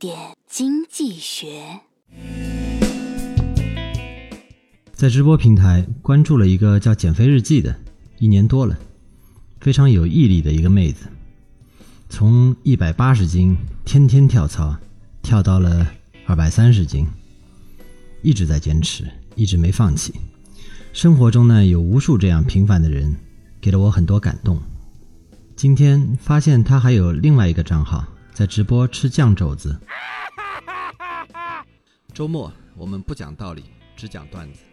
点经济学。在直播平台关注了一个叫“减肥日记”的，一年多了，非常有毅力的一个妹子，从一百八十斤天天跳操，跳到了二百三十斤，一直在坚持，一直没放弃。生活中呢，有无数这样平凡的人，给了我很多感动。今天发现她还有另外一个账号，在直播吃酱肘子。周末我们不讲道理，只讲段子。